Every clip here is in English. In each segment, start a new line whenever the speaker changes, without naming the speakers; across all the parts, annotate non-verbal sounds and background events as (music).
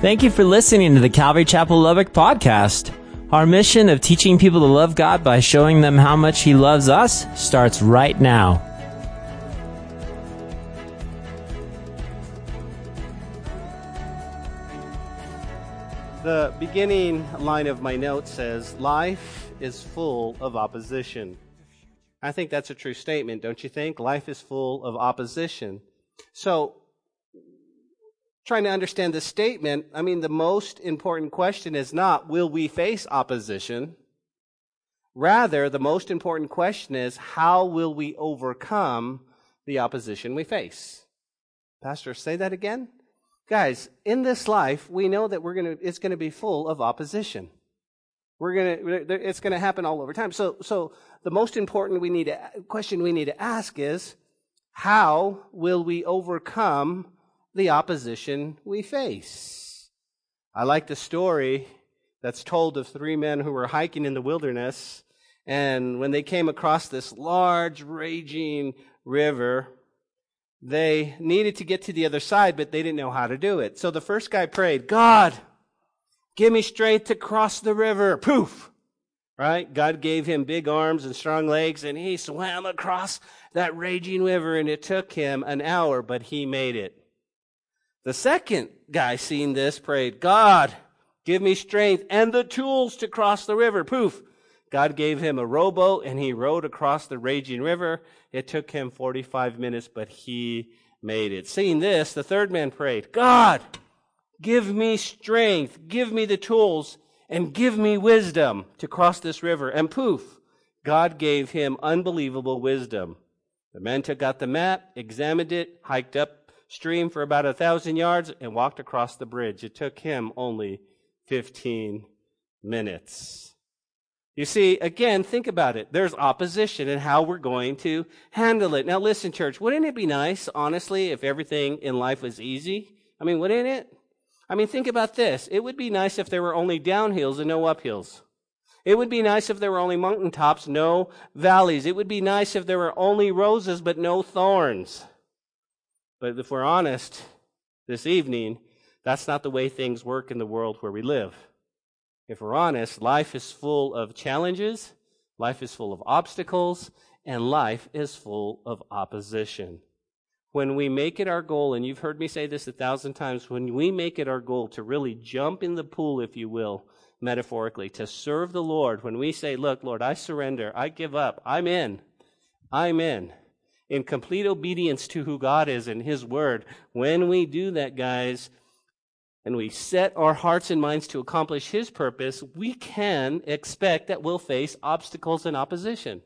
Thank you for listening to the Calvary Chapel Lubbock podcast. Our mission of teaching people to love God by showing them how much He loves us starts right now.
The beginning line of my note says, Life is full of opposition. I think that's a true statement, don't you think? Life is full of opposition. So, trying to understand the statement, I mean, the most important question is not, will we face opposition? Rather, the most important question is, how will we overcome the opposition we face? Pastor, say that again? Guys, in this life, we know that we're gonna, it's gonna be full of opposition. We're gonna, it's gonna happen all over time. So, so the most important we need to, question we need to ask is, how will we overcome the opposition we face. I like the story that's told of three men who were hiking in the wilderness, and when they came across this large, raging river, they needed to get to the other side, but they didn't know how to do it. So the first guy prayed, God, give me strength to cross the river. Poof! Right? God gave him big arms and strong legs, and he swam across that raging river, and it took him an hour, but he made it. The second guy seeing this prayed, God, give me strength and the tools to cross the river. Poof. God gave him a rowboat and he rowed across the raging river. It took him 45 minutes, but he made it. Seeing this, the third man prayed, God, give me strength, give me the tools, and give me wisdom to cross this river. And poof, God gave him unbelievable wisdom. The man took out the map, examined it, hiked up stream for about a thousand yards and walked across the bridge. It took him only 15 minutes. You see, again, think about it. There's opposition and how we're going to handle it. Now listen, church, wouldn't it be nice, honestly, if everything in life was easy? I mean, wouldn't it? I mean, think about this. It would be nice if there were only downhills and no uphills. It would be nice if there were only mountaintops, no valleys. It would be nice if there were only roses but no thorns. But if we're honest this evening, that's not the way things work in the world where we live. If we're honest, life is full of challenges, life is full of obstacles, and life is full of opposition. When we make it our goal, and you've heard me say this a thousand times, when we make it our goal to really jump in the pool, if you will, metaphorically, to serve the Lord, when we say, Look, Lord, I surrender, I give up, I'm in, I'm in in complete obedience to who God is and His Word. When we do that, guys, and we set our hearts and minds to accomplish His purpose, we can expect that we'll face obstacles and opposition.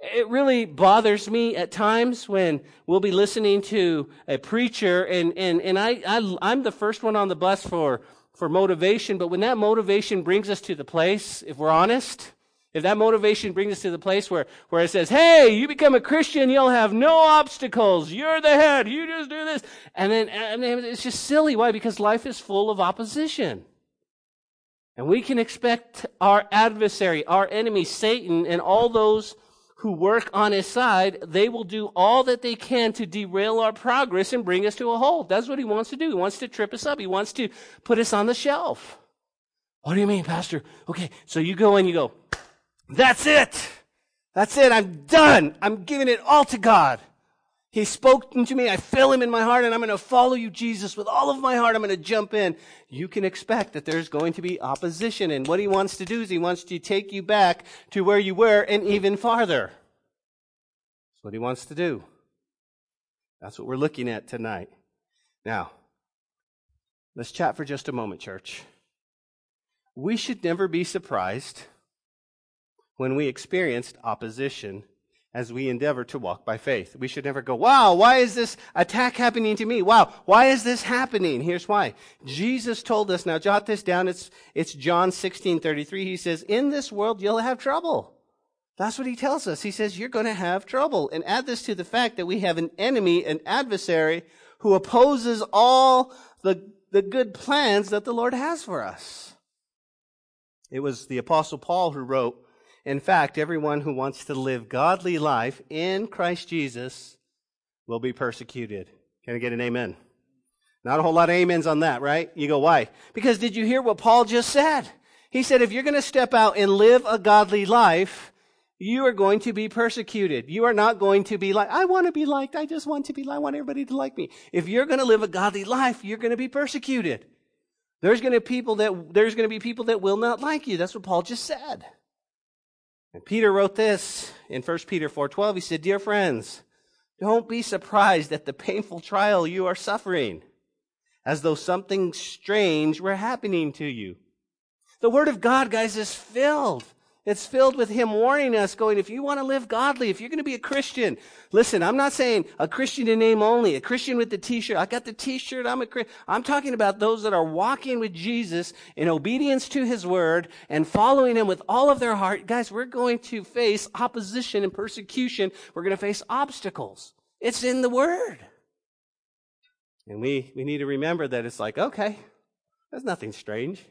It really bothers me at times when we'll be listening to a preacher, and, and, and I, I, I'm the first one on the bus for, for motivation, but when that motivation brings us to the place, if we're honest, if that motivation brings us to the place where, where it says, hey, you become a Christian, you'll have no obstacles. You're the head. You just do this. And then and it's just silly. Why? Because life is full of opposition. And we can expect our adversary, our enemy, Satan, and all those who work on his side, they will do all that they can to derail our progress and bring us to a halt. That's what he wants to do. He wants to trip us up. He wants to put us on the shelf. What do you mean, Pastor? Okay, so you go and you go, that's it. That's it. I'm done. I'm giving it all to God. He's spoken to me. I feel him in my heart and I'm going to follow you, Jesus, with all of my heart. I'm going to jump in. You can expect that there's going to be opposition. And what he wants to do is he wants to take you back to where you were and even farther. That's what he wants to do. That's what we're looking at tonight. Now, let's chat for just a moment, church. We should never be surprised when we experienced opposition as we endeavor to walk by faith. We should never go, wow, why is this attack happening to me? Wow, why is this happening? Here's why. Jesus told us, now jot this down, it's, it's John 16, 33. He says, in this world you'll have trouble. That's what he tells us. He says, you're going to have trouble. And add this to the fact that we have an enemy, an adversary, who opposes all the, the good plans that the Lord has for us. It was the apostle Paul who wrote, in fact, everyone who wants to live godly life in Christ Jesus will be persecuted. Can I get an amen? Not a whole lot of amens on that, right? You go, why? Because did you hear what Paul just said? He said, if you're going to step out and live a godly life, you are going to be persecuted. You are not going to be like, I want to be liked. I just want to be, liked. I want everybody to like me. If you're going to live a godly life, you're going to be persecuted. There's going to people that, there's going to be people that will not like you. That's what Paul just said. And Peter wrote this in 1 Peter 4:12. He said, "Dear friends, don't be surprised at the painful trial you are suffering, as though something strange were happening to you." The word of God, guys, is filled it's filled with Him warning us, going, if you want to live godly, if you're going to be a Christian, listen, I'm not saying a Christian in name only, a Christian with the t-shirt. I got the t-shirt, I'm a Christian. I'm talking about those that are walking with Jesus in obedience to His word and following Him with all of their heart. Guys, we're going to face opposition and persecution. We're going to face obstacles. It's in the word. And we, we need to remember that it's like, okay, there's nothing strange.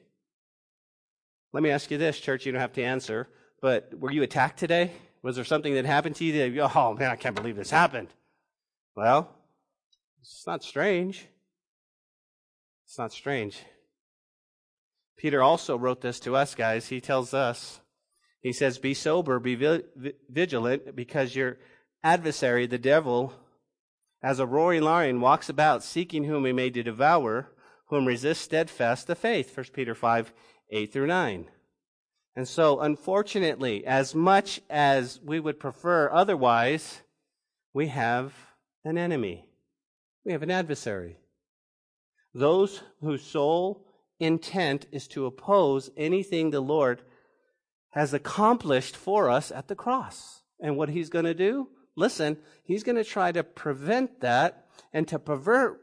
Let me ask you this, church. You don't have to answer, but were you attacked today? Was there something that happened to you that, oh man, I can't believe this happened? Well, it's not strange. It's not strange. Peter also wrote this to us, guys. He tells us, he says, Be sober, be vigilant, because your adversary, the devil, as a roaring lion, walks about seeking whom he may devour, whom resist steadfast the faith. 1 Peter 5 8 through 9. And so, unfortunately, as much as we would prefer otherwise, we have an enemy. We have an adversary. Those whose sole intent is to oppose anything the Lord has accomplished for us at the cross. And what he's going to do? Listen, he's going to try to prevent that and to pervert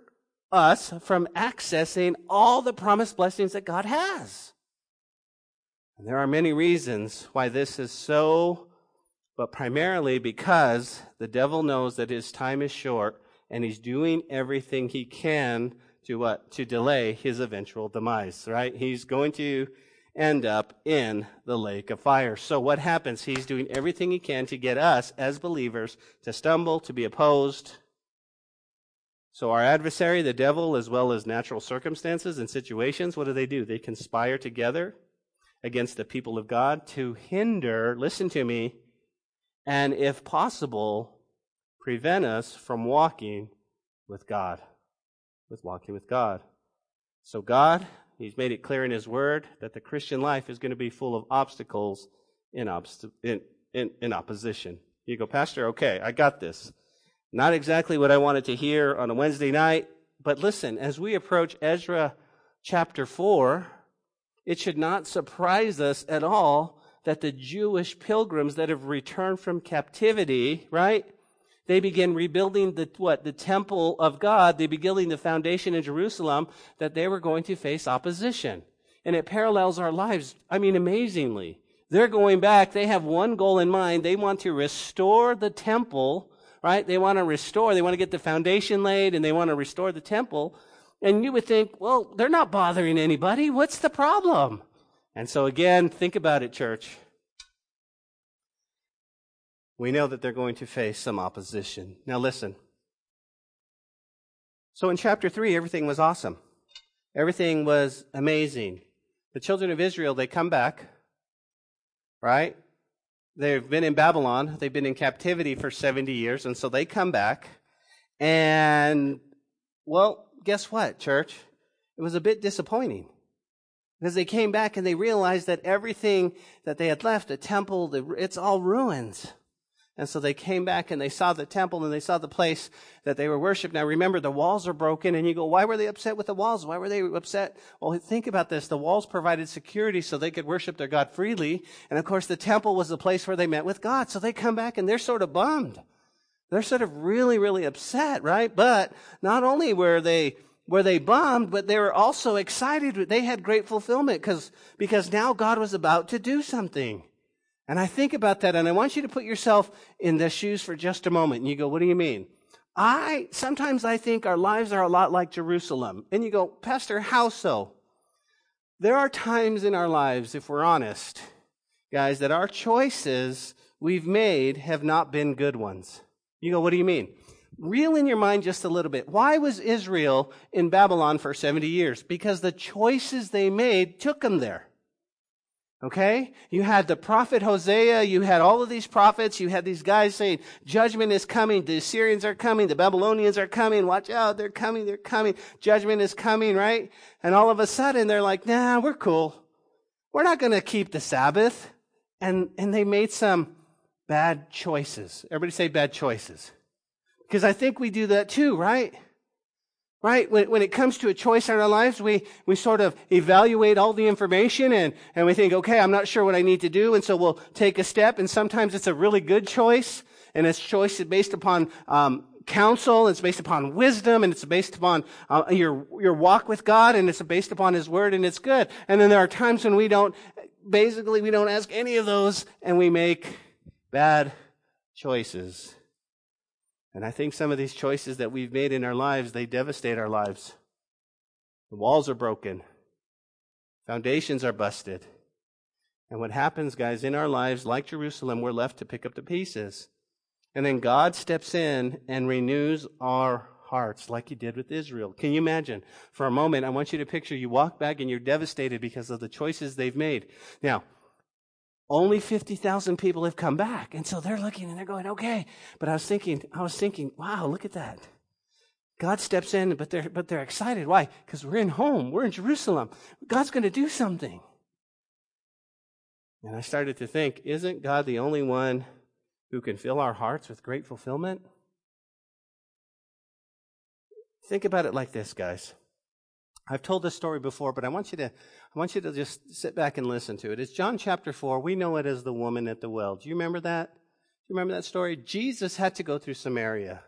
us from accessing all the promised blessings that God has. And there are many reasons why this is so, but primarily because the devil knows that his time is short and he's doing everything he can to what? To delay his eventual demise, right? He's going to end up in the lake of fire. So what happens? He's doing everything he can to get us as believers to stumble, to be opposed. So our adversary, the devil, as well as natural circumstances and situations, what do they do? They conspire together against the people of God to hinder, listen to me, and if possible, prevent us from walking with God. With walking with God. So, God, He's made it clear in His Word that the Christian life is going to be full of obstacles in, obst- in, in, in opposition. You go, Pastor, okay, I got this. Not exactly what I wanted to hear on a Wednesday night, but listen, as we approach Ezra chapter 4, it should not surprise us at all that the Jewish pilgrims that have returned from captivity, right? They begin rebuilding the, what? The temple of God. They begin the foundation in Jerusalem that they were going to face opposition. And it parallels our lives. I mean, amazingly. They're going back. They have one goal in mind. They want to restore the temple, right? They want to restore. They want to get the foundation laid and they want to restore the temple. And you would think, well, they're not bothering anybody. What's the problem? And so again, think about it, church. We know that they're going to face some opposition. Now listen. So in chapter 3, everything was awesome. Everything was amazing. The children of Israel, they come back, right? They've been in Babylon. They've been in captivity for 70 years. And so they come back. And, well, guess what, church? It was a bit disappointing. Because they came back and they realized that everything that they had left, the temple, the, it's all ruins. And so they came back and they saw the temple and they saw the place that they were worshiped. Now remember, the walls are broken and you go, why were they upset with the walls? Why were they upset? Well, think about this. The walls provided security so they could worship their God freely. And of course, the temple was the place where they met with God. So they come back and they're sort of bummed. They're sort of really, really upset, right? But not only were they were they bummed, but they were also excited. They had great fulfillment because because now God was about to do something. And I think about that, and I want you to put yourself in the shoes for just a moment. And you go, "What do you mean?" I sometimes I think our lives are a lot like Jerusalem. And you go, "Pastor, how so?" There are times in our lives, if we're honest, guys, that our choices we've made have not been good ones. You go, what do you mean? reel in your mind just a little bit. Why was Israel in Babylon for 70 years? Because the choices they made took them there. Okay? You had the prophet Hosea, you had all of these prophets, you had these guys saying, judgment is coming, the Assyrians are coming, the Babylonians are coming, watch out, they're coming, they're coming, judgment is coming, right? And all of a sudden they're like, nah, we're cool. We're not gonna keep the Sabbath. And, and they made some bad choices. Everybody say bad choices. Because I think we do that too, right? Right? When, when it comes to a choice in our lives, we, we sort of evaluate all the information and, and we think, okay, I'm not sure what I need to do. And so we'll take a step. And sometimes it's a really good choice. And it's choice based upon, um, counsel. It's based upon wisdom and it's based upon uh, your, your walk with God and it's based upon His Word and it's good. And then there are times when we don't, basically we don't ask any of those and we make bad choices. And I think some of these choices that we've made in our lives, they devastate our lives. The walls are broken. Foundations are busted. And what happens, guys, in our lives, like Jerusalem, we're left to pick up the pieces. And then God steps in and renews our hearts like he did with Israel. Can you imagine? For a moment, I want you to picture you walk back and you're devastated because of the choices they've made. Now, only 50,000 people have come back. And so they're looking and they're going, okay. But I was thinking, I was thinking, wow, look at that. God steps in, but they're, but they're excited. Why? Because we're in home. We're in Jerusalem. God's going to do something. And I started to think, isn't God the only one who can fill our hearts with great fulfillment? Think about it like this, guys. I've told this story before, but I want you to, I want you to just sit back and listen to it. It's John chapter 4. We know it as the woman at the well. Do you remember that? Do you remember that story? Jesus had to go through Samaria.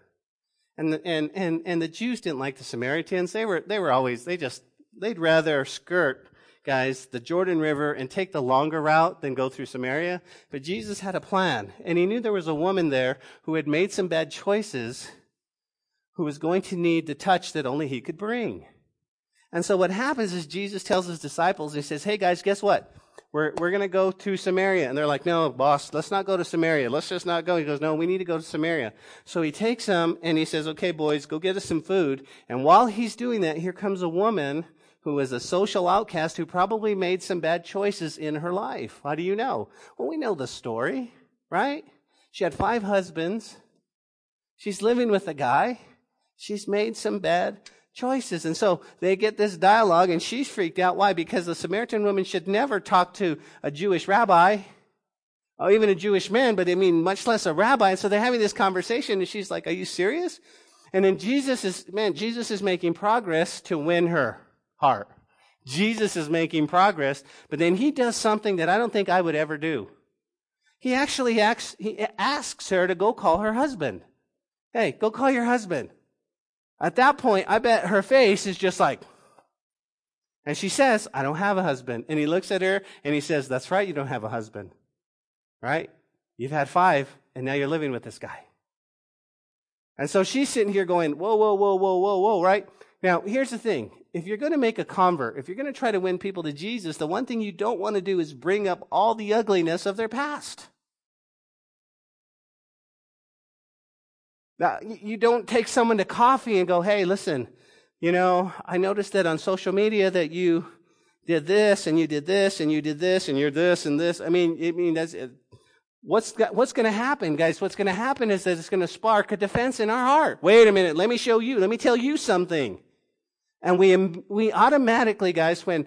And, the, and, and, and the Jews didn't like the Samaritans. They were, they were always, they just, they'd rather skirt, guys, the Jordan River and take the longer route than go through Samaria. But Jesus had a plan. And he knew there was a woman there who had made some bad choices who was going to need the touch that only he could bring. And so what happens is Jesus tells his disciples, he says, Hey guys, guess what? We're, we're going to go to Samaria. And they're like, No, boss, let's not go to Samaria. Let's just not go. He goes, No, we need to go to Samaria. So he takes them and he says, Okay, boys, go get us some food. And while he's doing that, here comes a woman who is a social outcast who probably made some bad choices in her life. How do you know? Well, we know the story, right? She had five husbands. She's living with a guy. She's made some bad choices. And so they get this dialogue and she's freaked out. Why? Because the Samaritan woman should never talk to a Jewish rabbi or even a Jewish man, but I mean, much less a rabbi. And so they're having this conversation and she's like, are you serious? And then Jesus is, man, Jesus is making progress to win her heart. Jesus is making progress, but then he does something that I don't think I would ever do. He actually asks, he asks her to go call her husband. Hey, go call your husband. At that point, I bet her face is just like, and she says, I don't have a husband. And he looks at her and he says, That's right, you don't have a husband. Right? You've had five, and now you're living with this guy. And so she's sitting here going, Whoa, whoa, whoa, whoa, whoa, whoa, right? Now, here's the thing. If you're going to make a convert, if you're going to try to win people to Jesus, the one thing you don't want to do is bring up all the ugliness of their past. You don't take someone to coffee and go, hey, listen, you know, I noticed that on social media that you did this and you did this and you did this and you're this and this. I mean, I mean, that's, uh, what's, what's going to happen, guys? What's going to happen is that it's going to spark a defense in our heart. Wait a minute. Let me show you. Let me tell you something. And we, we automatically, guys, when,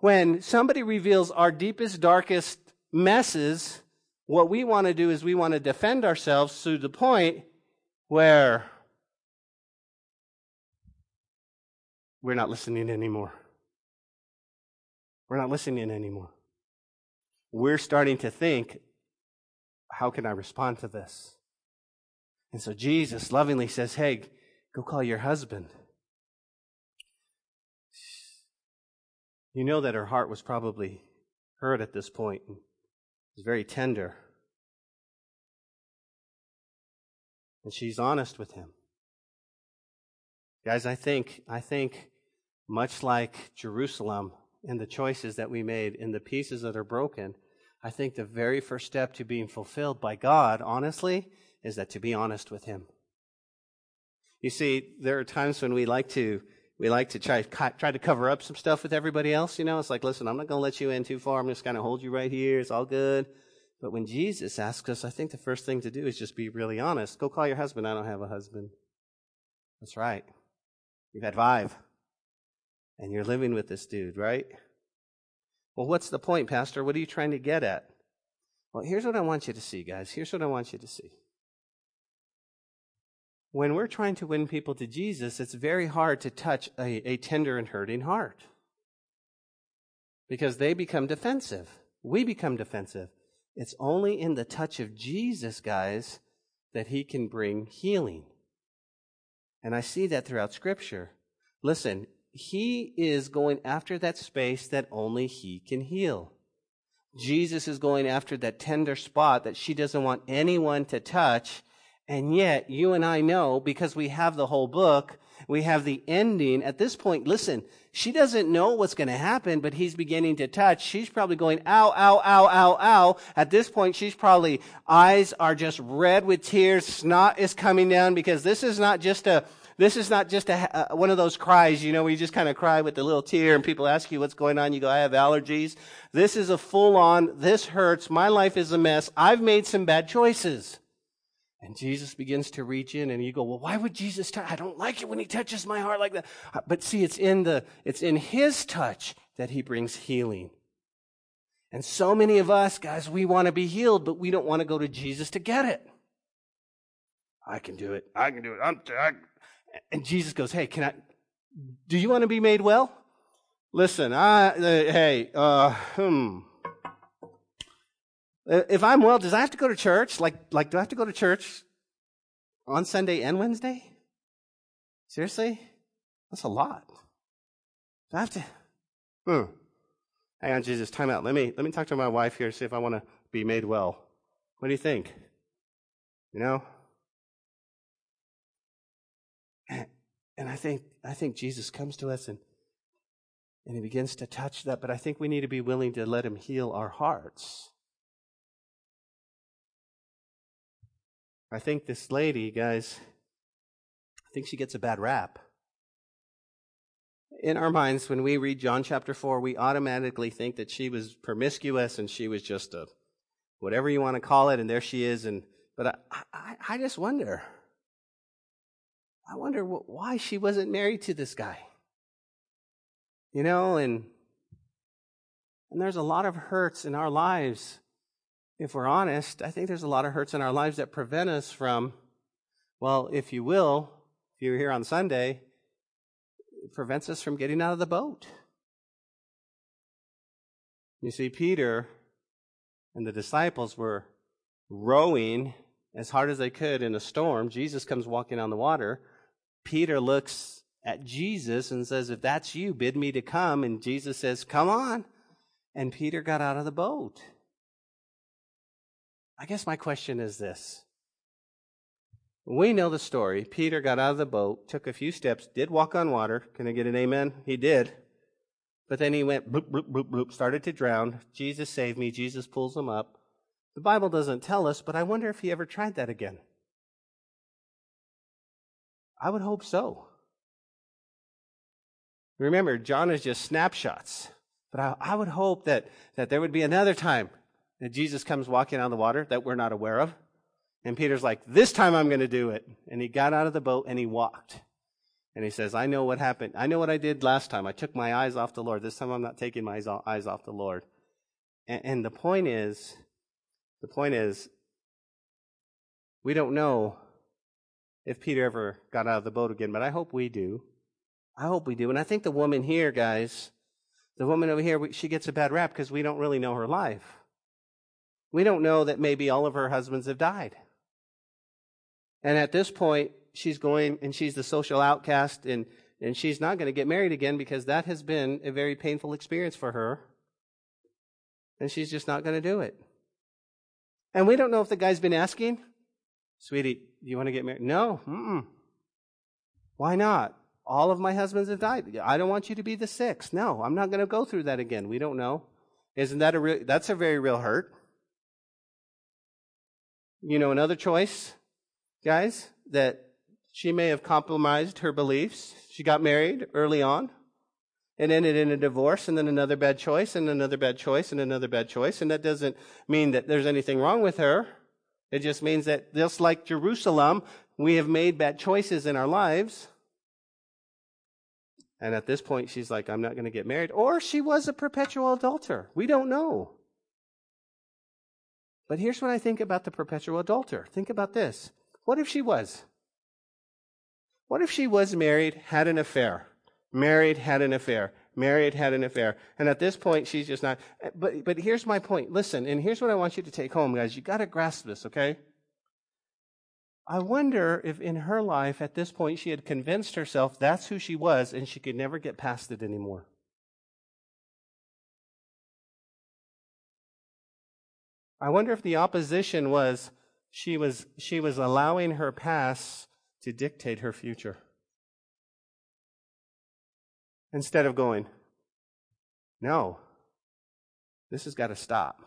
when somebody reveals our deepest, darkest messes, what we want to do is we want to defend ourselves to the point where we're not listening anymore. We're not listening anymore. We're starting to think, how can I respond to this? And so Jesus lovingly says, hey, go call your husband. You know that her heart was probably hurt at this point and was very tender. And she's honest with him. Guys, I think, I think much like Jerusalem and the choices that we made and the pieces that are broken, I think the very first step to being fulfilled by God, honestly, is that to be honest with Him. You see, there are times when we like to we like to try try to cover up some stuff with everybody else. You know, it's like, listen, I'm not going to let you in too far. I'm just going to hold you right here. It's all good. But when Jesus asks us, I think the first thing to do is just be really honest. Go call your husband. I don't have a husband. That's right. You've had five. And you're living with this dude, right? Well, what's the point, Pastor? What are you trying to get at? Well, here's what I want you to see, guys. Here's what I want you to see. When we're trying to win people to Jesus, it's very hard to touch a, a tender and hurting heart because they become defensive. We become defensive. It's only in the touch of Jesus, guys, that he can bring healing. And I see that throughout Scripture. Listen, he is going after that space that only he can heal. Jesus is going after that tender spot that she doesn't want anyone to touch. And yet, you and I know, because we have the whole book, we have the ending. At this point, listen, she doesn't know what's going to happen, but he's beginning to touch. She's probably going, ow, ow, ow, ow, ow. At this point, she's probably, eyes are just red with tears. Snot is coming down because this is not just a, this is not just a, one of those cries, you know, where you just kind of cry with a little tear and people ask you what's going on. You go, I have allergies. This is a full on, this hurts. My life is a mess. I've made some bad choices. And Jesus begins to reach in and you go, well, why would Jesus touch? I don't like it when he touches my heart like that. Uh, but see, it's in the, it's in his touch that he brings healing. And so many of us, guys, we want to be healed, but we don't want to go to Jesus to get it. I can do it. I can do it. I'm, and Jesus goes, hey, can I, do you want to be made well? Listen, I, uh, hey, uh, hmm. Uh, if I'm well, does I have to go to church? Like, like, do I have to go to church on Sunday and Wednesday? Seriously? That's a lot. Do I have to? Hmm. Hang on, Jesus, time out. Let me, let me talk to my wife here, see if I want to be made well. What do you think? You know? (clears throat) And I think, I think Jesus comes to us and, and he begins to touch that, but I think we need to be willing to let him heal our hearts. I think this lady, guys, I think she gets a bad rap. In our minds, when we read John chapter 4, we automatically think that she was promiscuous and she was just a whatever you want to call it, and there she is. And but I, I, I just wonder. I wonder why she wasn't married to this guy. You know, and and there's a lot of hurts in our lives if we're honest, I think there's a lot of hurts in our lives that prevent us from, well, if you will, if you're here on Sunday, it prevents us from getting out of the boat. You see, Peter and the disciples were rowing as hard as they could in a storm. Jesus comes walking on the water. Peter looks at Jesus and says, If that's you, bid me to come. And Jesus says, Come on. And Peter got out of the boat. I guess my question is this. We know the story. Peter got out of the boat, took a few steps, did walk on water. Can I get an amen? He did. But then he went bloop, bloop, bloop, bloop, started to drown. Jesus saved me. Jesus pulls him up. The Bible doesn't tell us, but I wonder if he ever tried that again. I would hope so. Remember, John is just snapshots. But I, I would hope that, that there would be another time that Jesus comes walking on the water that we're not aware of. And Peter's like, This time I'm going to do it. And he got out of the boat and he walked. And he says, I know what happened. I know what I did last time. I took my eyes off the Lord. This time I'm not taking my eyes off the Lord. And, and the point is, the point is, we don't know if Peter ever got out of the boat again, but I hope we do. I hope we do. And I think the woman here, guys, the woman over here, she gets a bad rap because we don't really know her life. We don't know that maybe all of her husbands have died. And at this point, she's going and she's the social outcast and, and she's not going to get married again because that has been a very painful experience for her. And she's just not going to do it. And we don't know if the guy's been asking, sweetie, do you want to get married? No. Mm-mm. Why not? All of my husbands have died. I don't want you to be the sixth. No, I'm not going to go through that again. We don't know. Isn't that a real, that's a very real hurt. You know, another choice, guys, that She may have compromised her beliefs. She got married early on and ended in a divorce and then another bad choice and another bad choice and another bad choice. And that doesn't mean that there's anything wrong with her. It just means that just like Jerusalem, we have made bad choices in our lives. And at this point, she's like, I'm not going to get married. Or she was a perpetual adulterer. We don't know. But here's what I think about the perpetual adulterer. Think about this. What if she was? What if she was married, had an affair? Married, had an affair. Married, had an affair. And at this point, she's just not. But, but here's my point. Listen, and here's what I want you to take home, guys. You got to grasp this, okay? I wonder if in her life at this point she had convinced herself that's who she was and she could never get past it anymore. I wonder if the opposition was she was she was allowing her past to dictate her future. Instead of going, no, this has got to stop.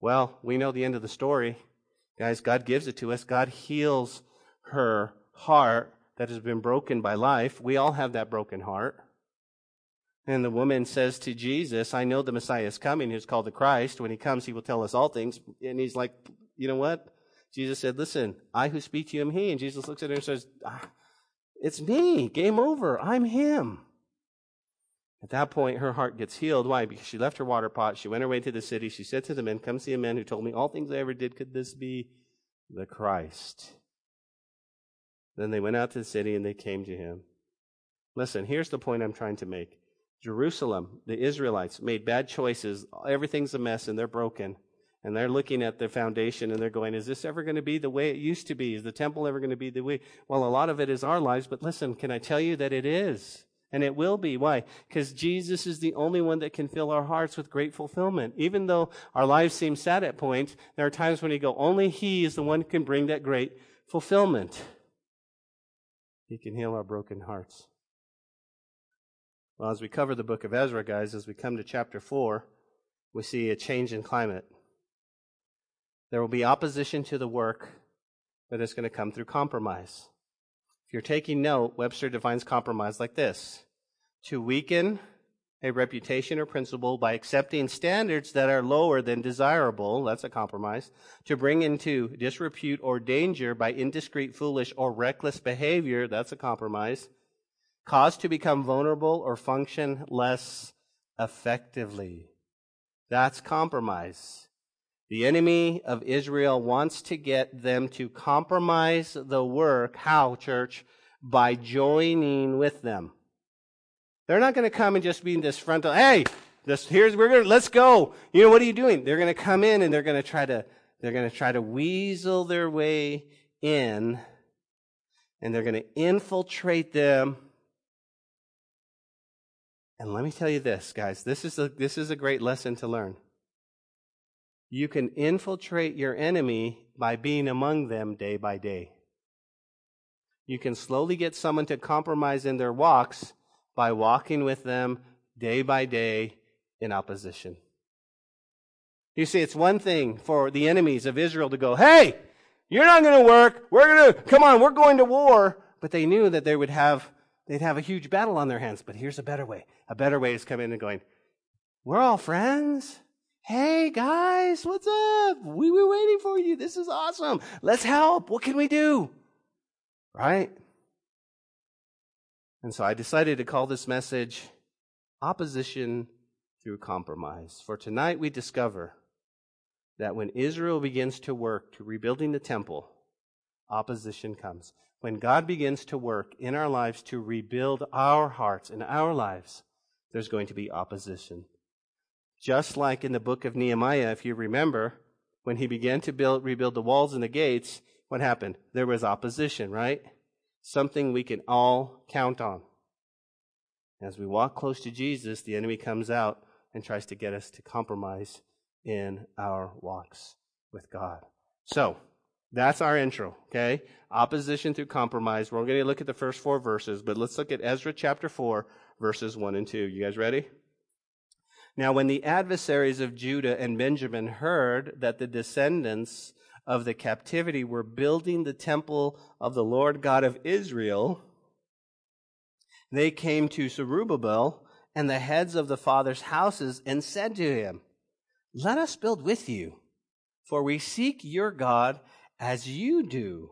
Well, we know the end of the story. Guys, God gives it to us. God heals her heart that has been broken by life. We all have that broken heart. And the woman says to Jesus, I know the Messiah is coming, who's called the Christ. When he comes, he will tell us all things. And he's like, you know what? Jesus said, listen, I who speak to you am he. And Jesus looks at her and says, ah, it's me. Game over. I'm him. At that point, her heart gets healed. Why? Because she left her water pot. She went her way to the city. She said to the men, Come see a man who told me all things I ever did. Could this be the Christ? Then they went out to the city and they came to him. Listen, here's the point I'm trying to make. Jerusalem, the Israelites, made bad choices. Everything's a mess and they're broken. And they're looking at the foundation and they're going, Is this ever going to be the way it used to be? Is the temple ever going to be the way? Well, a lot of it is our lives, but listen, can I tell you that it is? And it will be. Why? Because Jesus is the only one that can fill our hearts with great fulfillment. Even though our lives seem sad at points, there are times when you go, only He is the one who can bring that great fulfillment. He can heal our broken hearts. Well, as we cover the book of Ezra, guys, as we come to chapter 4, we see a change in climate. There will be opposition to the work, but it's going to come through compromise. If you're taking note, Webster defines compromise like this to weaken a reputation or principle by accepting standards that are lower than desirable, that's a compromise, to bring into disrepute or danger by indiscreet, foolish, or reckless behavior, that's a compromise, cause to become vulnerable or function less effectively. That's compromise. The enemy of Israel wants to get them to compromise the work. How, church? By joining with them. They're not going to come and just be in this frontal, hey, this, here's, we're going to, let's go. You know, what are you doing? They're going to come in and they're going to try to, they're going to try to weasel their way in and they're going to infiltrate them. And let me tell you this, guys, this is a, this is a great lesson to learn. You can infiltrate your enemy by being among them day by day. You can slowly get someone to compromise in their walks by walking with them day by day in opposition. You see, it's one thing for the enemies of Israel to go, hey, you're not going to work. We're going to, come on, we're going to war. But they knew that they would have, they'd have a huge battle on their hands. But here's a better way. A better way is coming in and going, we're all friends. Hey guys, what's up? We were waiting for you. This is awesome. Let's help. What can we do? Right? And so I decided to call this message Opposition Through Compromise. For tonight we discover that when Israel begins to work to rebuilding the temple, opposition comes. When God begins to work in our lives to rebuild our hearts and our lives, there's going to be opposition. Just like in the book of Nehemiah, if you remember, when he began to build, rebuild the walls and the gates, what happened? There was opposition, right? Something we can all count on. As we walk close to Jesus, the enemy comes out and tries to get us to compromise in our walks with God. So, that's our intro, okay? Opposition through compromise. We're going to look at the first four verses, but let's look at Ezra chapter 4, verses 1 and 2. You guys ready? Now, when the adversaries of Judah and Benjamin heard that the descendants of the captivity were building the temple of the Lord God of Israel, they came to Zerubbabel and the heads of the fathers' houses and said to him, Let us build with you, for we seek your God as you do.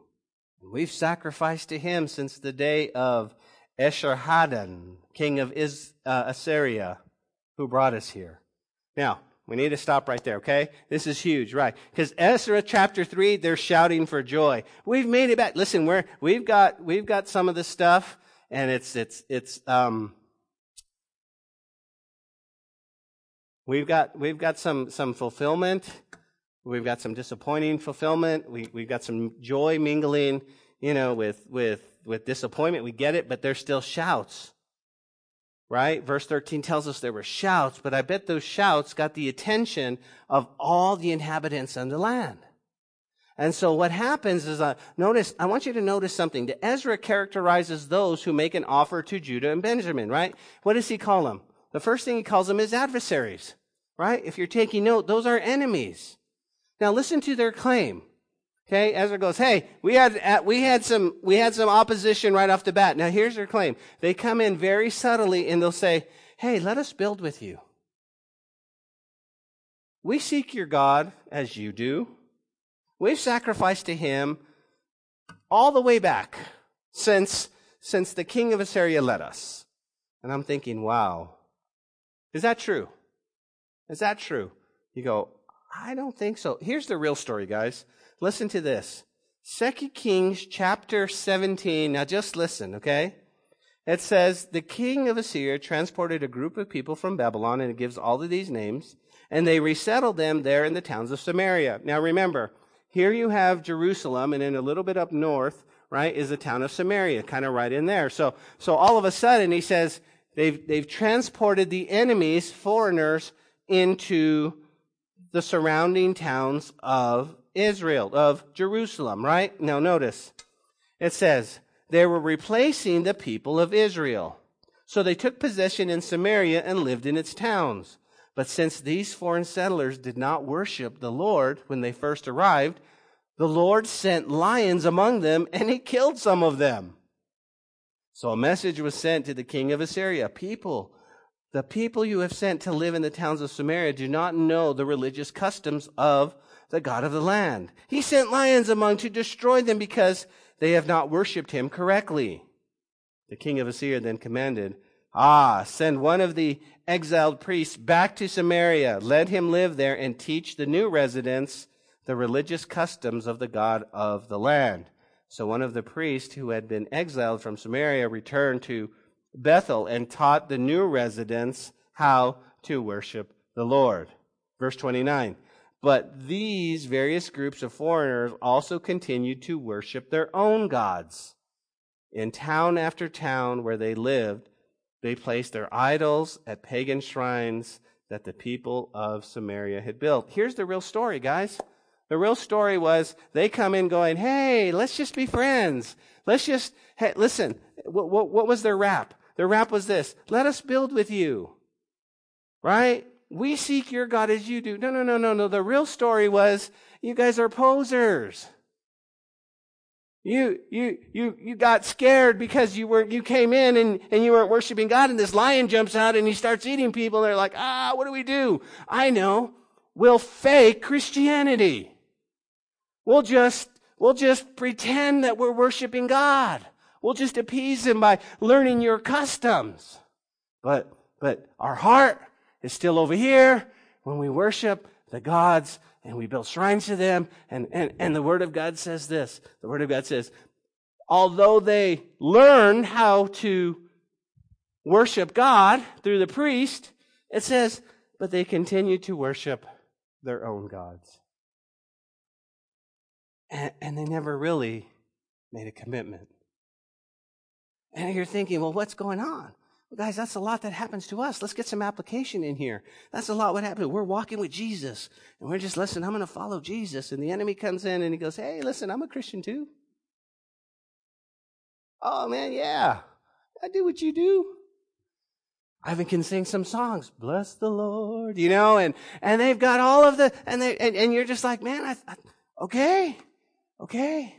We've sacrificed to him since the day of Esarhaddon, king of Is, uh, Assyria, who brought us here. Now, we need to stop right there, okay? This is huge, right? Because Ezra chapter three, they're shouting for joy. We've made it back. Listen, we're, we've got, we've got some of this stuff and it's, it's, it's, um, we've got, we've got some, some fulfillment. We've got some disappointing fulfillment. We, we've got some joy mingling, you know, with, with, with disappointment. We get it, but there's still shouts. Right? Verse 13 tells us there were shouts, but I bet those shouts got the attention of all the inhabitants on the land. And so what happens is, uh, notice, I want you to notice something. The Ezra characterizes those who make an offer to Judah and Benjamin, right? What does he call them? The first thing he calls them is adversaries, right? If you're taking note, those are enemies. Now listen to their claim. Okay, Ezra goes, "Hey, we had uh, we had some we had some opposition right off the bat. Now here's their claim. They come in very subtly and they'll say, "Hey, let us build with you. We seek your God as you do. We've sacrificed to him all the way back since, since the king of Assyria led us. And I'm thinking, wow, is that true? Is that true? You go, I don't think so. Here's the real story, guys. Listen to this. Second Kings chapter 17. Now just listen, okay? It says, the king of Assyria transported a group of people from Babylon, and it gives all of these names, and they resettled them there in the towns of Samaria. Now remember, here you have Jerusalem, and then a little bit up north, right, is the town of Samaria, kind of right in there. So, so all of a sudden, he says they've, they've transported the enemies, foreigners, into the surrounding towns of Israel, of Jerusalem, right? Now notice, it says, they were replacing the people of Israel. So they took possession in Samaria and lived in its towns. But since these foreign settlers did not worship the Lord when they first arrived, the Lord sent lions among them and he killed some of them. So a message was sent to the king of Assyria. People, the people you have sent to live in the towns of Samaria do not know the religious customs of the God of the land. He sent lions among to destroy them because they have not worshipped him correctly. The king of Assyria then commanded, Ah, send one of the exiled priests back to Samaria. Let him live there and teach the new residents the religious customs of the God of the land. So one of the priests who had been exiled from Samaria returned to Bethel and taught the new residents how to worship the Lord. Verse 29. But these various groups of foreigners also continued to worship their own gods. In town after town where they lived, they placed their idols at pagan shrines that the people of Samaria had built. Here's the real story, guys. The real story was they come in going, hey, let's just be friends. Let's just, hey, listen, what, what, what was their rap? Their rap was this, let us build with you. Right? We seek your God as you do. No, no, no, no, no. The real story was, you guys are posers. You, you, you, you got scared because you were, you came in and, and you weren't worshiping God and this lion jumps out and he starts eating people and they're like, ah, what do we do? I know. We'll fake Christianity. We'll just, we'll just pretend that we're worshiping God. We'll just appease him by learning your customs. But, but our heart is still over here when we worship the gods and we build shrines to them. And, and, and the Word of God says this. The Word of God says, although they learn how to worship God through the priest, it says, but they continue to worship their own gods. And, and they never really made a commitment. And you're thinking, well, what's going on? Well, guys, that's a lot that happens to us. Let's get some application in here. That's a lot what happens. We're walking with Jesus and we're just, listen, I'm going to follow Jesus. And the enemy comes in and he goes, hey, listen, I'm a Christian too. Oh man, yeah. I do what you do. I even can sing some songs. Bless the Lord, you know, and, and they've got all of the, and they, and, and you're just like, man, I, I Okay? Okay?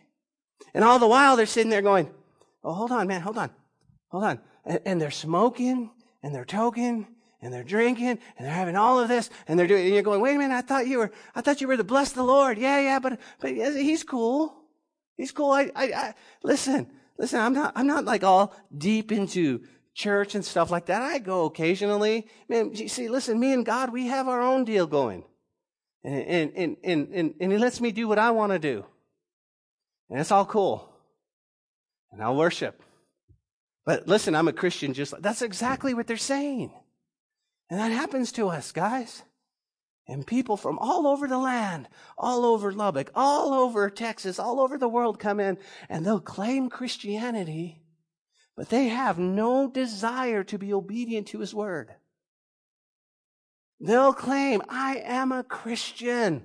And all the while they're sitting there going, oh, hold on, man, hold on. Hold on. And, and they're smoking and they're toking and they're drinking and they're having all of this and they're doing, and you're going, wait a minute, I thought you were, I thought you were to bless the Lord. Yeah, yeah, but, but he's cool. He's cool. I, I, I, listen, listen, I'm not, I'm not like all deep into church and stuff like that. I go occasionally. Man, you see, listen, me and God, we have our own deal going. And, and, and, and, and he lets me do what I want to do. And it's all cool. And I'll worship. But listen, I'm a Christian just like, that's exactly what they're saying. And that happens to us, guys. And people from all over the land, all over Lubbock, all over Texas, all over the world come in and they'll claim Christianity, but they have no desire to be obedient to His Word. They'll claim, I am a Christian,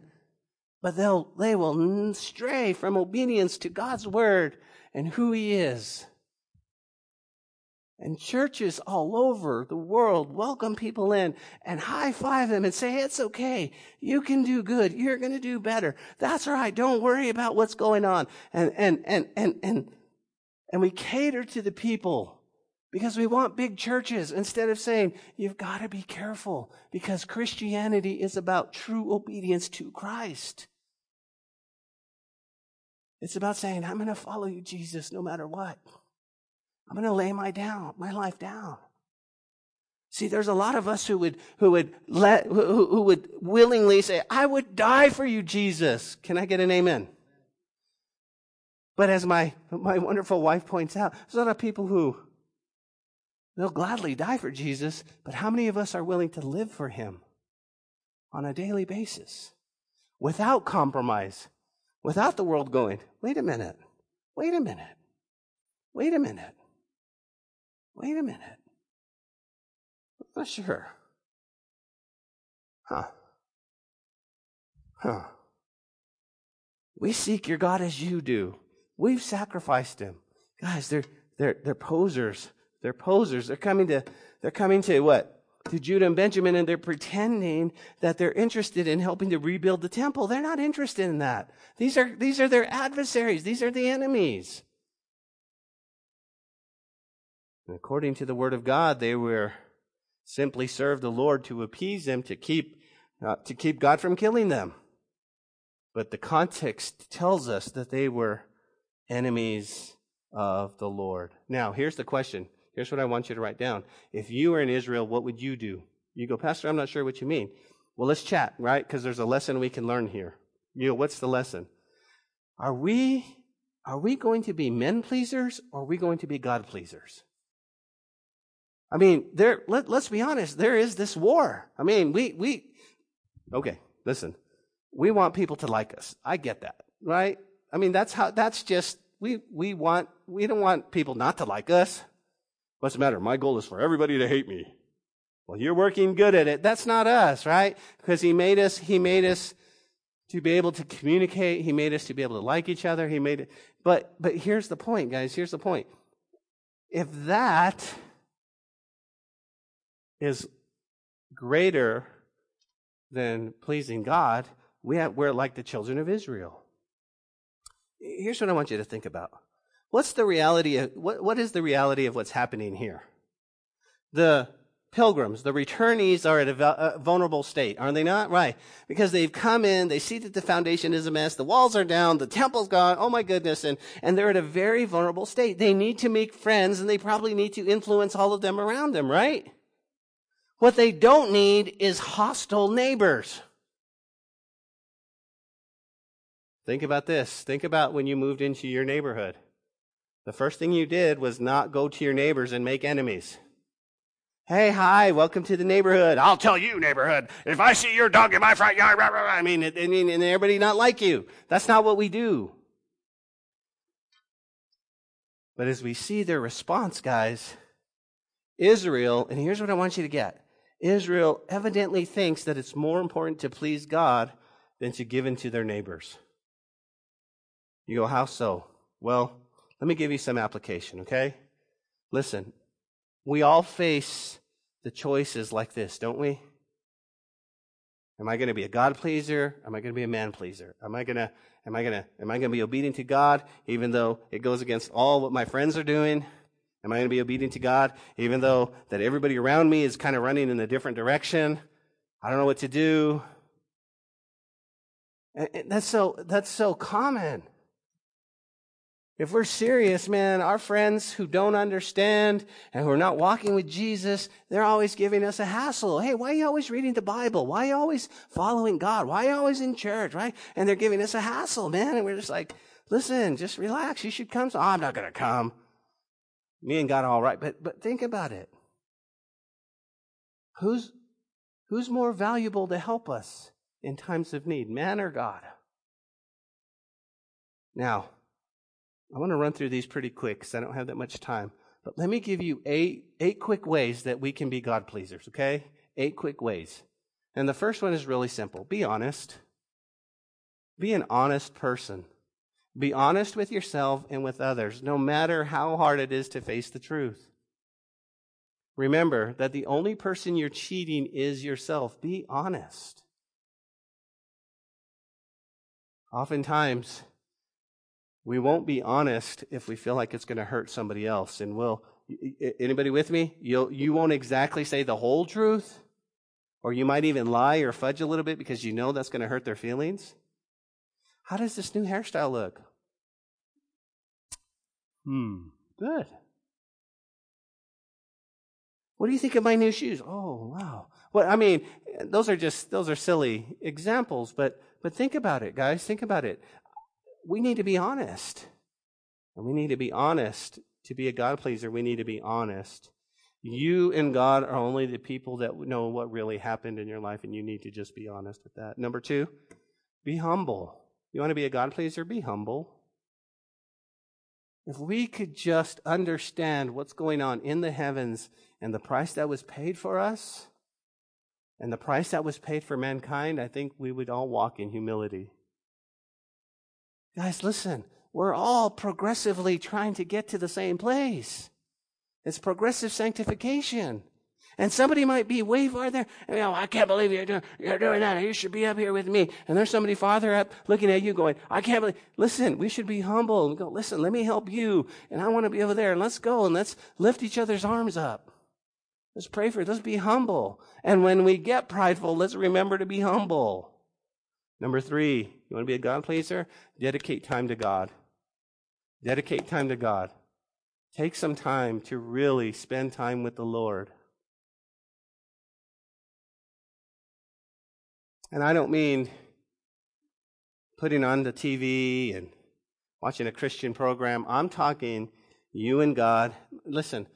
but they'll, they will stray from obedience to God's Word and who He is. And churches all over the world welcome people in and high five them and say, it's okay. You can do good. You're going to do better. That's right. Don't worry about what's going on. And, and, and, and, and, and we cater to the people because we want big churches instead of saying, you've got to be careful because Christianity is about true obedience to Christ. It's about saying, I'm going to follow you, Jesus, no matter what. I'm going to lay my down, my life down. See, there's a lot of us who would, who would let, who, who would willingly say, I would die for you, Jesus. Can I get an amen? But as my, my wonderful wife points out, there's a lot of people who, they'll gladly die for Jesus, but how many of us are willing to live for him on a daily basis without compromise, without the world going, wait a minute, wait a minute, wait a minute. Wait a minute. I'm not sure. Huh. Huh. We seek your God as you do. We've sacrificed him. Guys, they're they're they're posers. They're posers. They're coming to they're coming to what? To Judah and Benjamin, and they're pretending that they're interested in helping to rebuild the temple. They're not interested in that. These are these are their adversaries. These are the enemies. And according to the word of God, they were simply serve the Lord to appease them, to keep, uh, to keep God from killing them. But the context tells us that they were enemies of the Lord. Now, here's the question. Here's what I want you to write down. If you were in Israel, what would you do? You go, Pastor, I'm not sure what you mean. Well, let's chat, right? Because there's a lesson we can learn here. You know, what's the lesson? Are we, are we going to be men pleasers or are we going to be God pleasers? I mean, there, let, let's be honest, there is this war. I mean, we, we, okay, listen. We want people to like us. I get that, right? I mean, that's how, that's just, we, we want, we don't want people not to like us. What's the matter? My goal is for everybody to hate me. Well, you're working good at it. That's not us, right? Because he made us, he made us to be able to communicate. He made us to be able to like each other. He made it. But, but here's the point, guys. Here's the point. If that is greater than pleasing God, we have, we're like the children of Israel. Here's what I want you to think about. What's the reality of, what, what is the reality of what's happening here? The pilgrims, the returnees are at a vulnerable state, aren't they not? Right. Because they've come in, they see that the foundation is a mess, the walls are down, the temple's gone, oh my goodness, and, and they're at a very vulnerable state. They need to make friends and they probably need to influence all of them around them, right? What they don't need is hostile neighbors. Think about this. Think about when you moved into your neighborhood. The first thing you did was not go to your neighbors and make enemies. Hey, hi, welcome to the neighborhood. I'll tell you, neighborhood, if I see your dog in my front yard, rah, rah, rah, I mean, I mean, and everybody not like you. That's not what we do. But as we see their response, guys, Israel, and here's what I want you to get Israel evidently thinks that it's more important to please God than to give in to their neighbors. You go, how so? Well, let me give you some application, okay? Listen, we all face the choices like this, don't we? Am I going to be a God pleaser? Am I going to be a man pleaser? Am I going to, am I going to, am I going to be obedient to God even though it goes against all what my friends are doing? Am I going to be obedient to God even though that everybody around me is kind of running in a different direction? I don't know what to do. And that's so, that's so common. If we're serious, man, our friends who don't understand and who are not walking with Jesus, they're always giving us a hassle. Hey, why are you always reading the Bible? Why are you always following God? Why are you always in church, right? And they're giving us a hassle, man. And we're just like, listen, just relax. You should come. Oh, I'm not going to come. Me and God all right. But, but think about it. Who's, who's more valuable to help us in times of need, man or God? Now, I want to run through these pretty quick because I don't have that much time. But let me give you eight, eight quick ways that we can be God pleasers, okay? Eight quick ways. And the first one is really simple be honest. Be an honest person. Be honest with yourself and with others, no matter how hard it is to face the truth. Remember that the only person you're cheating is yourself. Be honest. Oftentimes, we won't be honest if we feel like it's going to hurt somebody else. And we'll, anybody with me? You'll, you won't exactly say the whole truth, or you might even lie or fudge a little bit because you know that's going to hurt their feelings. How does this new hairstyle look? Hmm, good. What do you think of my new shoes? Oh, wow. Well, I mean, those are just, those are silly examples, but, but think about it, guys. Think about it we need to be honest. And we need to be honest. To be a God pleaser, we need to be honest. You and God are only the people that know what really happened in your life, and you need to just be honest with that. Number two, be humble. You want to be a God pleaser? Be humble. If we could just understand what's going on in the heavens and the price that was paid for us and the price that was paid for mankind, I think we would all walk in humility. Guys, listen, we're all progressively trying to get to the same place. It's progressive sanctification. And somebody might be way farther. You know, I can't believe you're doing, you're doing that. You should be up here with me. And there's somebody farther up looking at you going, I can't believe. Listen, we should be humble and go, listen, let me help you. And I want to be over there. And let's go and let's lift each other's arms up. Let's pray for it. Let's be humble. And when we get prideful, let's remember to be humble. Number three, you want to be a God pleaser? Dedicate time to God. Dedicate time to God. Take some time to really spend time with the Lord. And I don't mean putting on the TV and watching a Christian program. I'm talking you and God. Listen,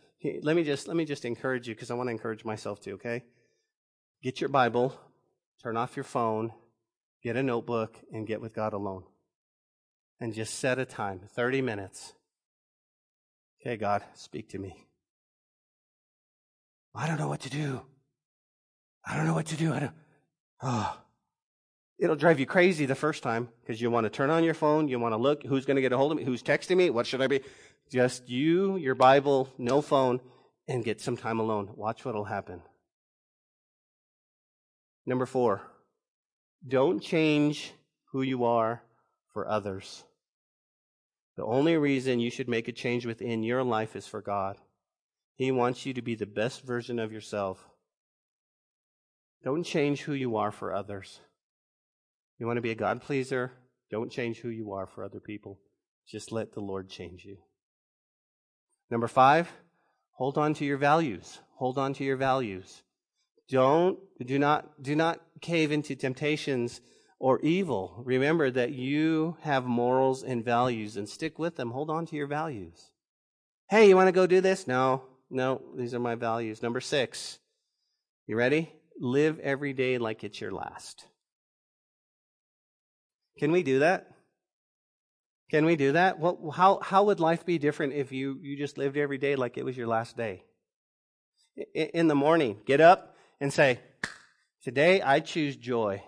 let me just let me just encourage you because I want to encourage myself too, okay? Get your Bible, turn off your phone, get a notebook and get with God alone. And just set a time, 30 minutes. Okay, God, speak to me. I don't know what to do. I don't know what to do. I don't. Oh. It'll drive you crazy the first time because you want to turn on your phone. You want to look who's going to get a hold of me, who's texting me, what should I be? Just you, your Bible, no phone, and get some time alone. Watch what'll happen. Number four, don't change who you are for others. The only reason you should make a change within your life is for God. He wants you to be the best version of yourself. Don't change who you are for others. You want to be a God pleaser? Don't change who you are for other people. Just let the Lord change you. Number five, hold on to your values. Hold on to your values. Don't, do not, do not cave into temptations or evil. Remember that you have morals and values and stick with them. Hold on to your values. Hey, you want to go do this? No, no, these are my values. Number six. You ready? Live every day like it's your last. Can we do that? Can we do that? Well, how, how would life be different if you, you just lived every day like it was your last day? In the morning, get up, and say, Today I choose joy.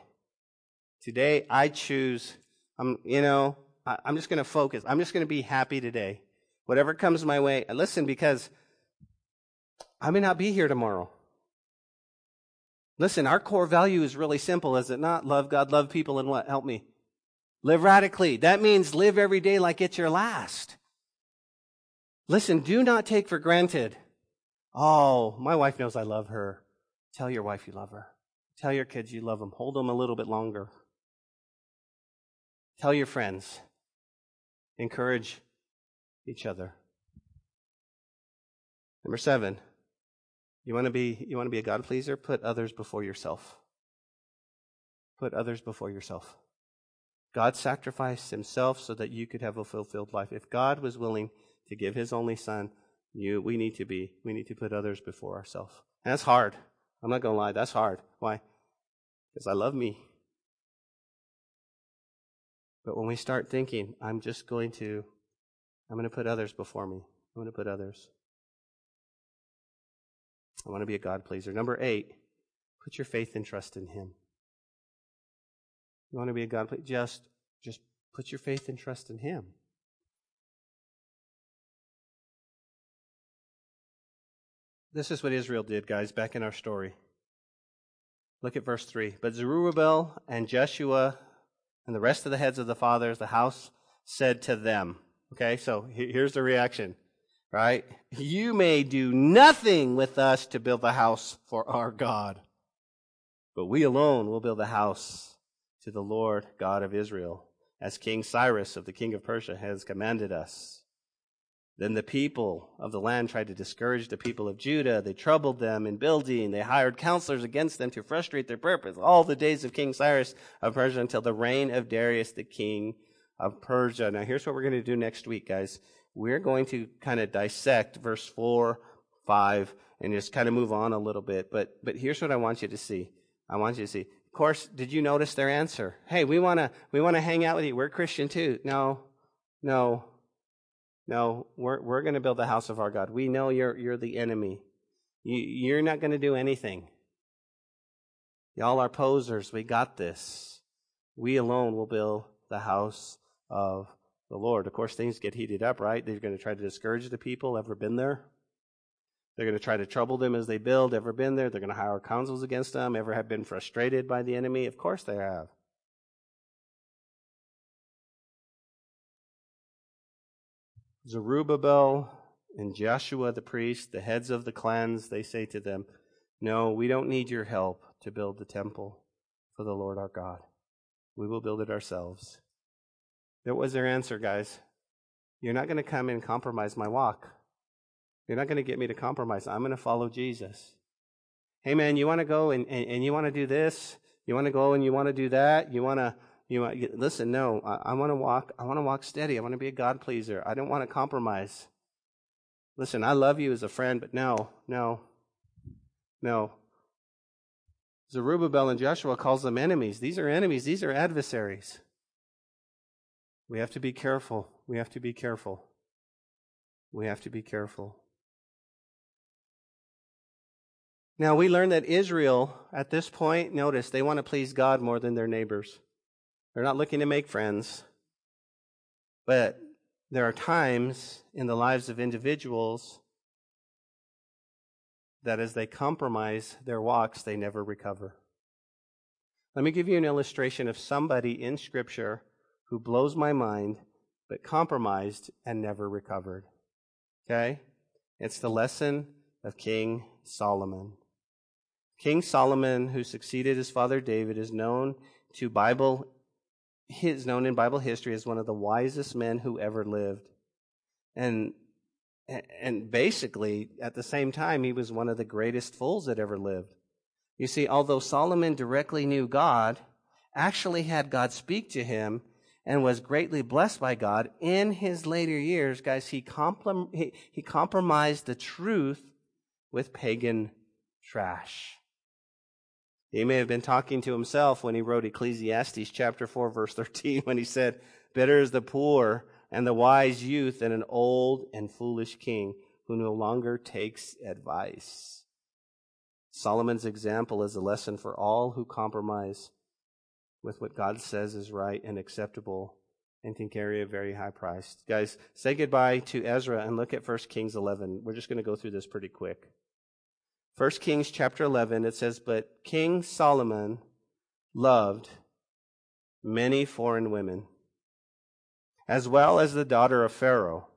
Today I choose, I'm, you know, I, I'm just going to focus. I'm just going to be happy today. Whatever comes my way. Listen, because I may not be here tomorrow. Listen, our core value is really simple, is it not? Love God, love people, and what? Help me. Live radically. That means live every day like it's your last. Listen, do not take for granted. Oh, my wife knows I love her. Tell your wife you love her. Tell your kids you love them. Hold them a little bit longer. Tell your friends. Encourage each other. Number seven, you want to be you want to be a God pleaser? Put others before yourself. Put others before yourself. God sacrificed himself so that you could have a fulfilled life. If God was willing to give his only son, you we need to be we need to put others before ourselves. And that's hard. I'm not going to lie, that's hard. Why? Because I love me. But when we start thinking, I'm just going to I'm going to put others before me. I'm going to put others. I want to be a God pleaser. Number eight, put your faith and trust in Him. You want to be a God pleaser? Just, just put your faith and trust in Him. This is what Israel did, guys, back in our story. Look at verse 3. But Zerubbabel and Jeshua and the rest of the heads of the fathers, the house, said to them, Okay, so here's the reaction right? You may do nothing with us to build the house for our God, but we alone will build the house to the Lord God of Israel, as King Cyrus of the king of Persia has commanded us. Then the people of the land tried to discourage the people of Judah. They troubled them in building. They hired counselors against them to frustrate their purpose all the days of King Cyrus of Persia until the reign of Darius the king of Persia. Now here's what we're going to do next week, guys we're going to kind of dissect verse 4, 5, and just kind of move on a little bit. But, but here's what I want you to see. I want you to see. Of course, did you notice their answer? Hey, we want to, we want to hang out with you. We're Christian too. No, no, no. We're, we're going to build the house of our God. We know you're, you're the enemy. You, you're not going to do anything. Y'all are posers. We got this. We alone will build the house of the Lord. Of course, things get heated up, right? They're going to try to discourage the people. Ever been there? They're going to try to trouble them as they build. Ever been there? They're going to hire councils against them. Ever have been frustrated by the enemy? Of course they have. Zerubbabel and Joshua the priest, the heads of the clans, they say to them, No, we don't need your help to build the temple for the Lord our God. We will build it ourselves. That was their answer, guys. You're not going to come and compromise my walk. You're not going to get me to compromise. I'm going to follow Jesus. Hey, man, you want to go and, and, and you want to do this? You want to go and you want to do that? You want to, you want, listen, no, I, I want to walk, I want to walk steady. I want to be a God pleaser. I don't want to compromise. Listen, I love you as a friend, but no, no, no. Zerubbabel and Joshua calls them enemies. These are enemies. These are adversaries. We have to be careful. We have to be careful. We have to be careful. Now, we learn that Israel, at this point, notice, they want to please God more than their neighbors. They're not looking to make friends. But there are times in the lives of individuals that as they compromise their walks, they never recover. Let me give you an illustration of somebody in Scripture who blows my mind, but compromised and never recovered. Okay? It's the lesson of King Solomon. King Solomon, who succeeded his father David, is known to Bible is known in Bible history as one of the wisest men who ever lived. And and basically at the same time he was one of the greatest fools that ever lived. You see, although Solomon directly knew God, actually had God speak to him and was greatly blessed by God, in his later years, guys, he, comprom- he, he compromised the truth with pagan trash. He may have been talking to himself when he wrote Ecclesiastes chapter 4 verse 13 when he said, Better is the poor and the wise youth than an old and foolish king who no longer takes advice. Solomon's example is a lesson for all who compromise with what God says is right and acceptable and can carry a very high price. Guys, say goodbye to Ezra and look at 1 Kings 11. We're just going to go through this pretty quick. 1 Kings chapter 11, it says, But King Solomon loved many foreign women, as well as the daughter of Pharaoh,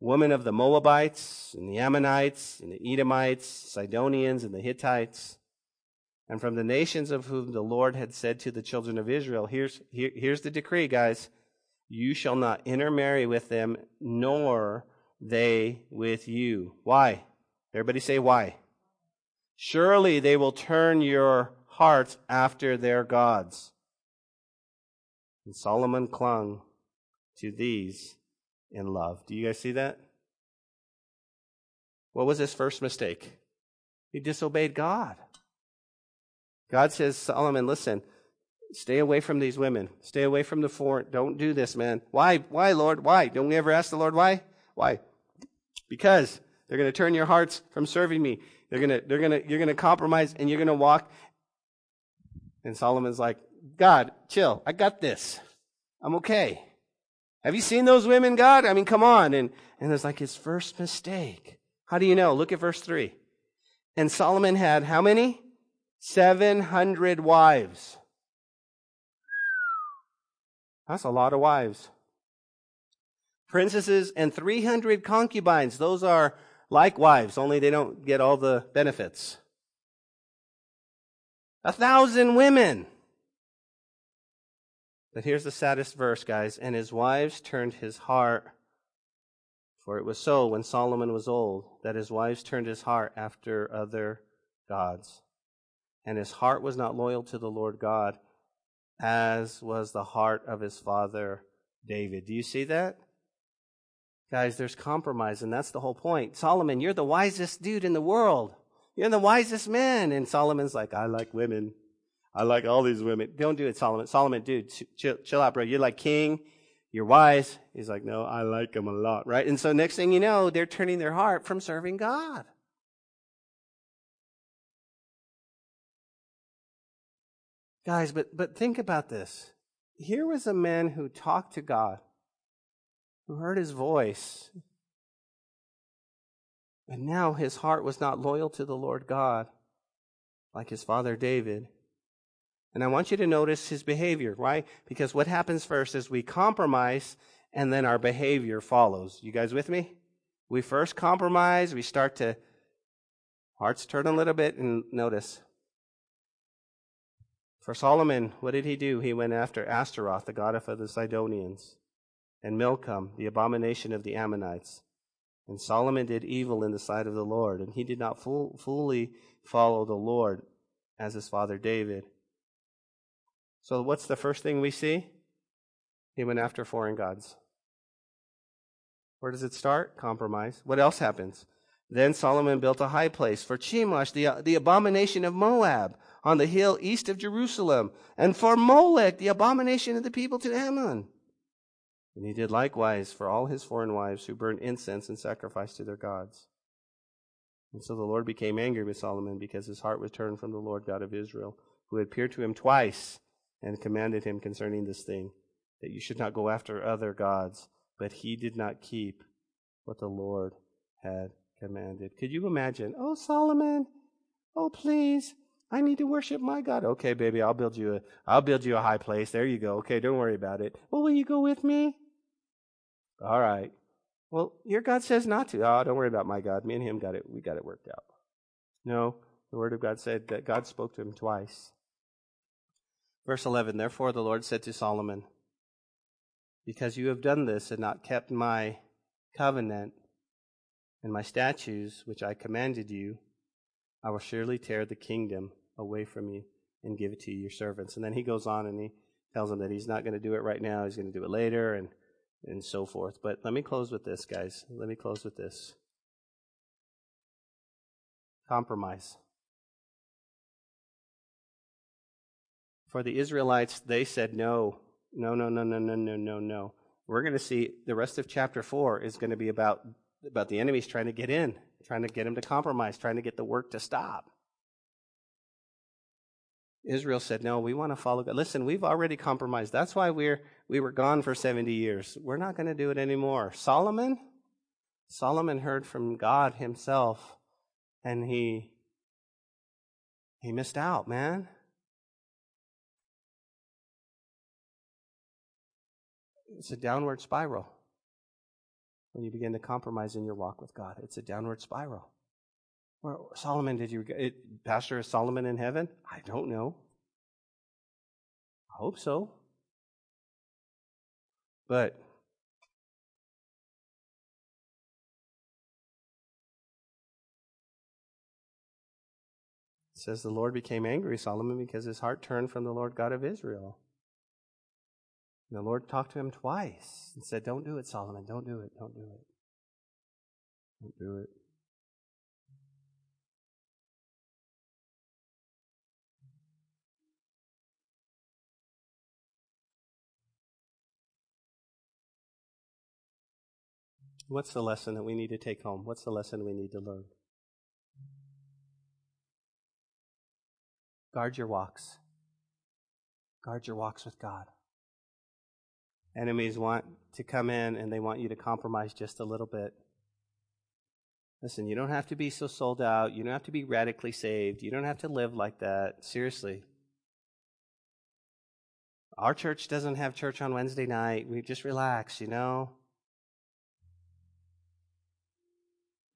women of the Moabites, and the Ammonites, and the Edomites, Sidonians, and the Hittites, and from the nations of whom the Lord had said to the children of Israel, Here's, here, here's the decree, guys. You shall not intermarry with them, nor they with you. Why? Everybody say why. Surely they will turn your hearts after their gods. And Solomon clung to these in love. Do you guys see that? What was his first mistake? He disobeyed God. God says, Solomon, listen, stay away from these women. Stay away from the foreign. Don't do this, man. Why? Why, Lord? Why? Don't we ever ask the Lord why? Why? Because they're going to turn your hearts from serving me. They're to, they're to, you're to compromise and you're to walk. And Solomon's like, God, chill. I got this. I'm okay. Have you seen those women, God? I mean, come on. And, and it's like his first mistake. How do you know? Look at verse three. And Solomon had how many? 700 wives. That's a lot of wives. Princesses and 300 concubines. Those are like wives, only they don't get all the benefits. A thousand women. But here's the saddest verse, guys. And his wives turned his heart, for it was so when Solomon was old, that his wives turned his heart after other gods. And his heart was not loyal to the Lord God, as was the heart of his father David. Do you see that? Guys, there's compromise, and that's the whole point. Solomon, you're the wisest dude in the world. You're the wisest man. And Solomon's like, I like women. I like all these women. Don't do it, Solomon. Solomon, dude, chill, chill out, bro. You're like king. You're wise. He's like, no, I like them a lot, right? And so next thing you know, they're turning their heart from serving God. Guys, but, but think about this. Here was a man who talked to God, who heard his voice, and now his heart was not loyal to the Lord God like his father David. And I want you to notice his behavior, right? Because what happens first is we compromise and then our behavior follows. You guys with me? We first compromise, we start to, hearts turn a little bit, and notice. For Solomon, what did he do? He went after Ashtaroth, the goddess of the Sidonians, and Milcom, the abomination of the Ammonites. And Solomon did evil in the sight of the Lord, and he did not full, fully follow the Lord as his father David. So, what's the first thing we see? He went after foreign gods. Where does it start? Compromise. What else happens? Then Solomon built a high place for Chemosh, the, the abomination of Moab, on the hill east of Jerusalem, and for Molech, the abomination of the people to Ammon. And he did likewise for all his foreign wives who burned incense and sacrificed to their gods. And so the Lord became angry with Solomon because his heart was turned from the Lord God of Israel, who had appeared to him twice and commanded him concerning this thing, that you should not go after other gods. But he did not keep what the Lord had commanded. Could you imagine? Oh, Solomon, oh, please, I need to worship my God. Okay, baby, I'll build you a, I'll build you a high place. There you go. Okay, don't worry about it. Well, will you go with me? All right. Well, your God says not to. Oh, don't worry about my God. Me and him got it. We got it worked out. No, the word of God said that God spoke to him twice. Verse 11 Therefore the Lord said to Solomon, Because you have done this and not kept my covenant and my statutes, which I commanded you, I will surely tear the kingdom away from you and give it to your servants. And then he goes on and he tells him that he's not going to do it right now, he's going to do it later, and, and so forth. But let me close with this, guys. Let me close with this compromise. For the Israelites, they said, no, no, no, no, no, no, no, no, no. We're going to see the rest of chapter 4 is going to be about, about the enemies trying to get in, trying to get him to compromise, trying to get the work to stop. Israel said, No, we want to follow God. Listen, we've already compromised. That's why we're, we were gone for 70 years. We're not going to do it anymore. Solomon? Solomon heard from God himself, and he he missed out, man. It's a downward spiral when you begin to compromise in your walk with God. It's a downward spiral. Where Solomon, did you, it, Pastor, is Solomon in heaven? I don't know. I hope so. But it says the Lord became angry, Solomon, because his heart turned from the Lord God of Israel. And the Lord talked to him twice and said, Don't do it, Solomon. Don't do it. Don't do it. Don't do it. What's the lesson that we need to take home? What's the lesson we need to learn? Guard your walks. Guard your walks with God. Enemies want to come in and they want you to compromise just a little bit. Listen, you don't have to be so sold out. You don't have to be radically saved. You don't have to live like that. Seriously. Our church doesn't have church on Wednesday night. We just relax, you know?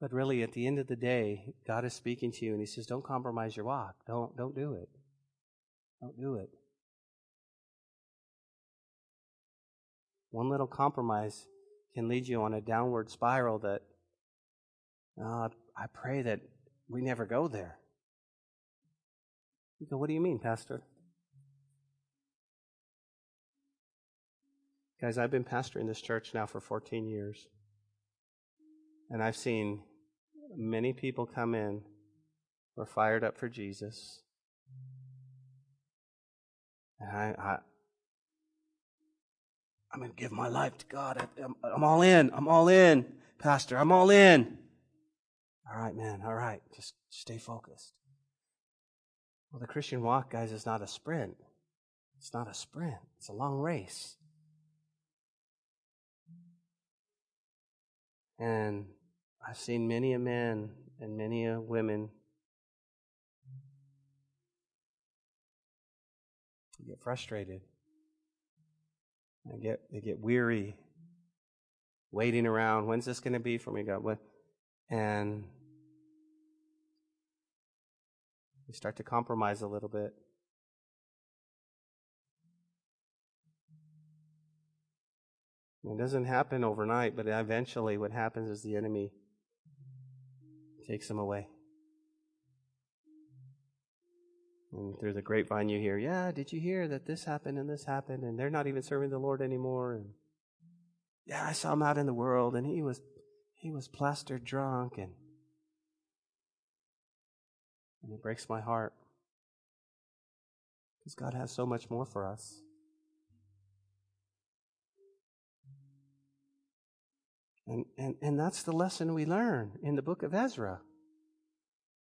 But really, at the end of the day, God is speaking to you and He says, Don't compromise your walk. Don't, don't do it. Don't do it. One little compromise can lead you on a downward spiral that uh, I pray that we never go there. You go, What do you mean, Pastor? Guys, I've been pastoring this church now for 14 years. And I've seen many people come in who are fired up for Jesus. And I, I, I'm going to give my life to God. I'm, I'm all in. I'm all in, Pastor. I'm all in. All right, man. All right. Just stay focused. Well, the Christian walk, guys, is not a sprint. It's not a sprint. It's a long race. And I've seen many a man and many a women get frustrated. They get they get weary, waiting around. When's this going to be for me, God? What? And we start to compromise a little bit. It doesn't happen overnight, but eventually what happens is the enemy takes them away. And through the grapevine, you hear, yeah, did you hear that this happened and this happened, and they're not even serving the Lord anymore? And yeah, I saw him out in the world, and he was he was plastered drunk, and and it breaks my heart because God has so much more for us. And, and, and that's the lesson we learn in the book of Ezra.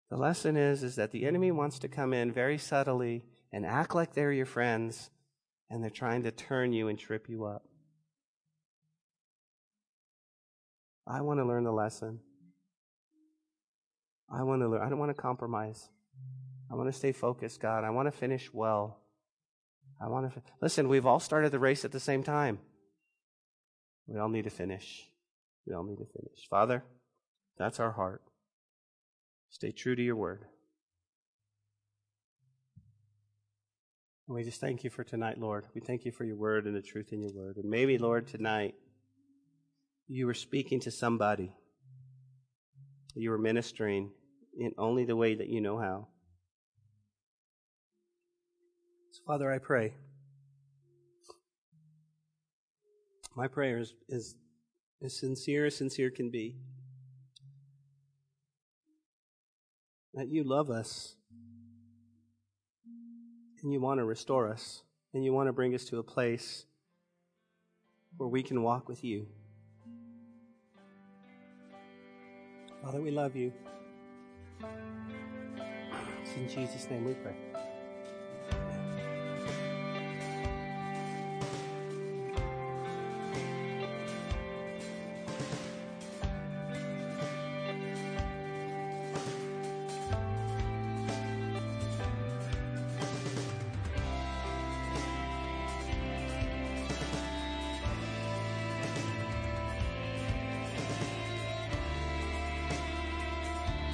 The lesson is, is that the enemy wants to come in very subtly and act like they're your friends, and they're trying to turn you and trip you up. I want to learn the lesson. I want to learn. I don't want to compromise. I want to stay focused, God. I want to finish well. I want to listen. We've all started the race at the same time. We all need to finish. We all need to finish. Father, that's our heart. Stay true to your word. And we just thank you for tonight, Lord. We thank you for your word and the truth in your word. And maybe, Lord, tonight you were speaking to somebody. You were ministering in only the way that you know how. So, Father, I pray. My prayer is, is as sincere as sincere can be. That you love us and you want to restore us and you want to bring us to a place where we can walk with you. Father, we love you. It's in Jesus' name we pray.